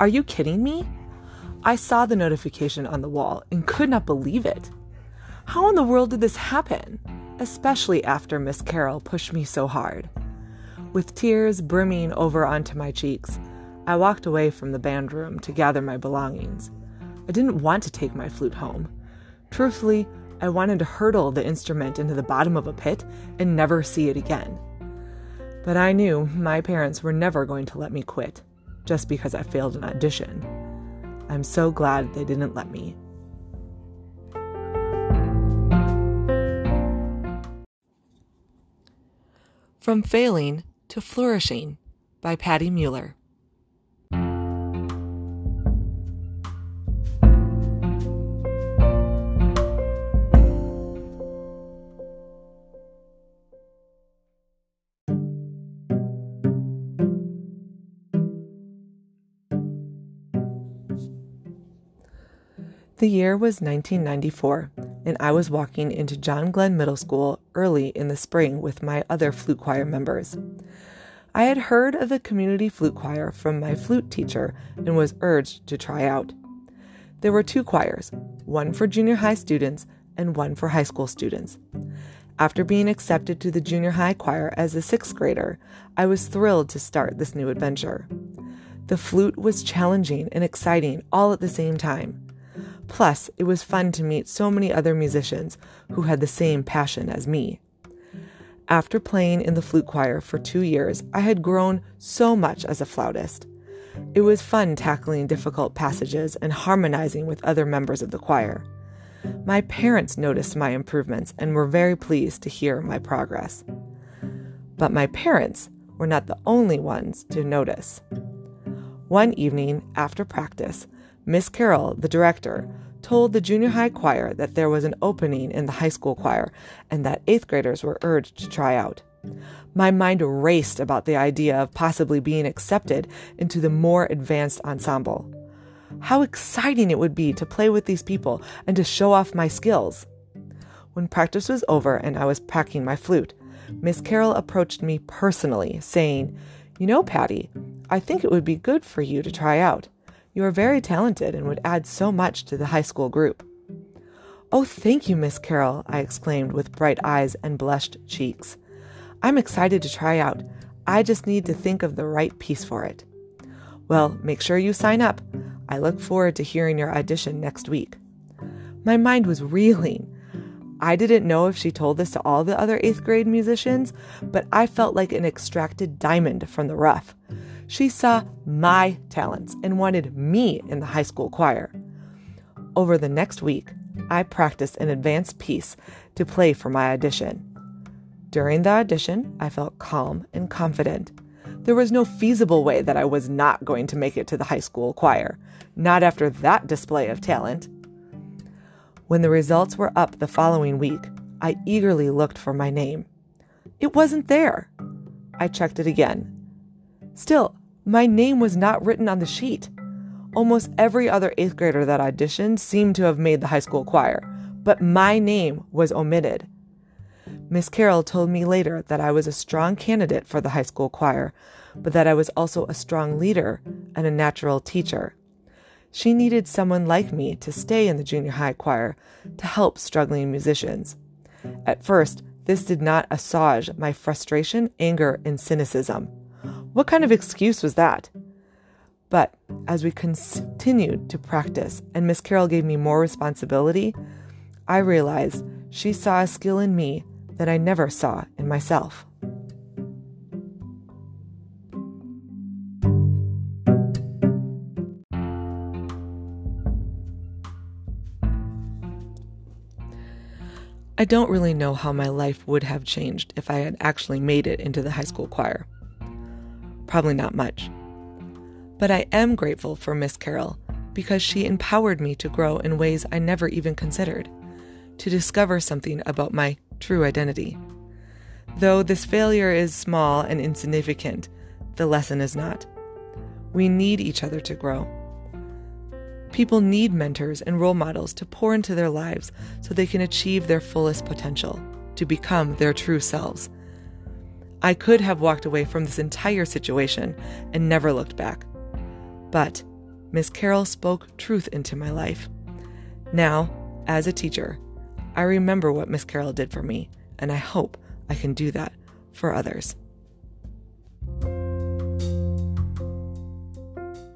Are you kidding me? I saw the notification on the wall and could not believe it. How in the world did this happen? Especially after Miss Carroll pushed me so hard. With tears brimming over onto my cheeks, I walked away from the band room to gather my belongings. I didn't want to take my flute home. Truthfully, I wanted to hurtle the instrument into the bottom of a pit and never see it again. But I knew my parents were never going to let me quit just because I failed an audition. I'm so glad they didn't let me. From Failing to Flourishing by Patty Mueller. The year was 1994, and I was walking into John Glenn Middle School early in the spring with my other flute choir members. I had heard of the community flute choir from my flute teacher and was urged to try out. There were two choirs, one for junior high students and one for high school students. After being accepted to the junior high choir as a sixth grader, I was thrilled to start this new adventure. The flute was challenging and exciting all at the same time. Plus, it was fun to meet so many other musicians who had the same passion as me. After playing in the flute choir for two years, I had grown so much as a flautist. It was fun tackling difficult passages and harmonizing with other members of the choir. My parents noticed my improvements and were very pleased to hear my progress. But my parents were not the only ones to notice. One evening after practice, Miss Carroll, the director, told the junior high choir that there was an opening in the high school choir and that eighth graders were urged to try out. My mind raced about the idea of possibly being accepted into the more advanced ensemble. How exciting it would be to play with these people and to show off my skills. When practice was over and I was packing my flute, Miss Carroll approached me personally, saying, You know, Patty, I think it would be good for you to try out. You are very talented and would add so much to the high school group. Oh, thank you, Miss Carroll, I exclaimed with bright eyes and blushed cheeks. I'm excited to try out. I just need to think of the right piece for it. Well, make sure you sign up. I look forward to hearing your audition next week. My mind was reeling. I didn't know if she told this to all the other eighth grade musicians, but I felt like an extracted diamond from the rough. She saw my talents and wanted me in the high school choir. Over the next week, I practiced an advanced piece to play for my audition. During the audition, I felt calm and confident. There was no feasible way that I was not going to make it to the high school choir, not after that display of talent. When the results were up the following week, I eagerly looked for my name. It wasn't there. I checked it again Still, my name was not written on the sheet. Almost every other eighth grader that auditioned seemed to have made the high school choir, but my name was omitted. Miss Carroll told me later that I was a strong candidate for the high school choir, but that I was also a strong leader and a natural teacher. She needed someone like me to stay in the junior high choir to help struggling musicians. At first, this did not assuage my frustration, anger, and cynicism. What kind of excuse was that? But as we continued to practice and Miss Carroll gave me more responsibility, I realized she saw a skill in me that I never saw in myself. I don't really know how my life would have changed if I had actually made it into the high school choir. Probably not much. But I am grateful for Miss Carroll because she empowered me to grow in ways I never even considered, to discover something about my true identity. Though this failure is small and insignificant, the lesson is not. We need each other to grow. People need mentors and role models to pour into their lives so they can achieve their fullest potential, to become their true selves, I could have walked away from this entire situation and never looked back. But Miss Carroll spoke truth into my life. Now, as a teacher, I remember what Miss Carroll did for me, and I hope I can do that for others.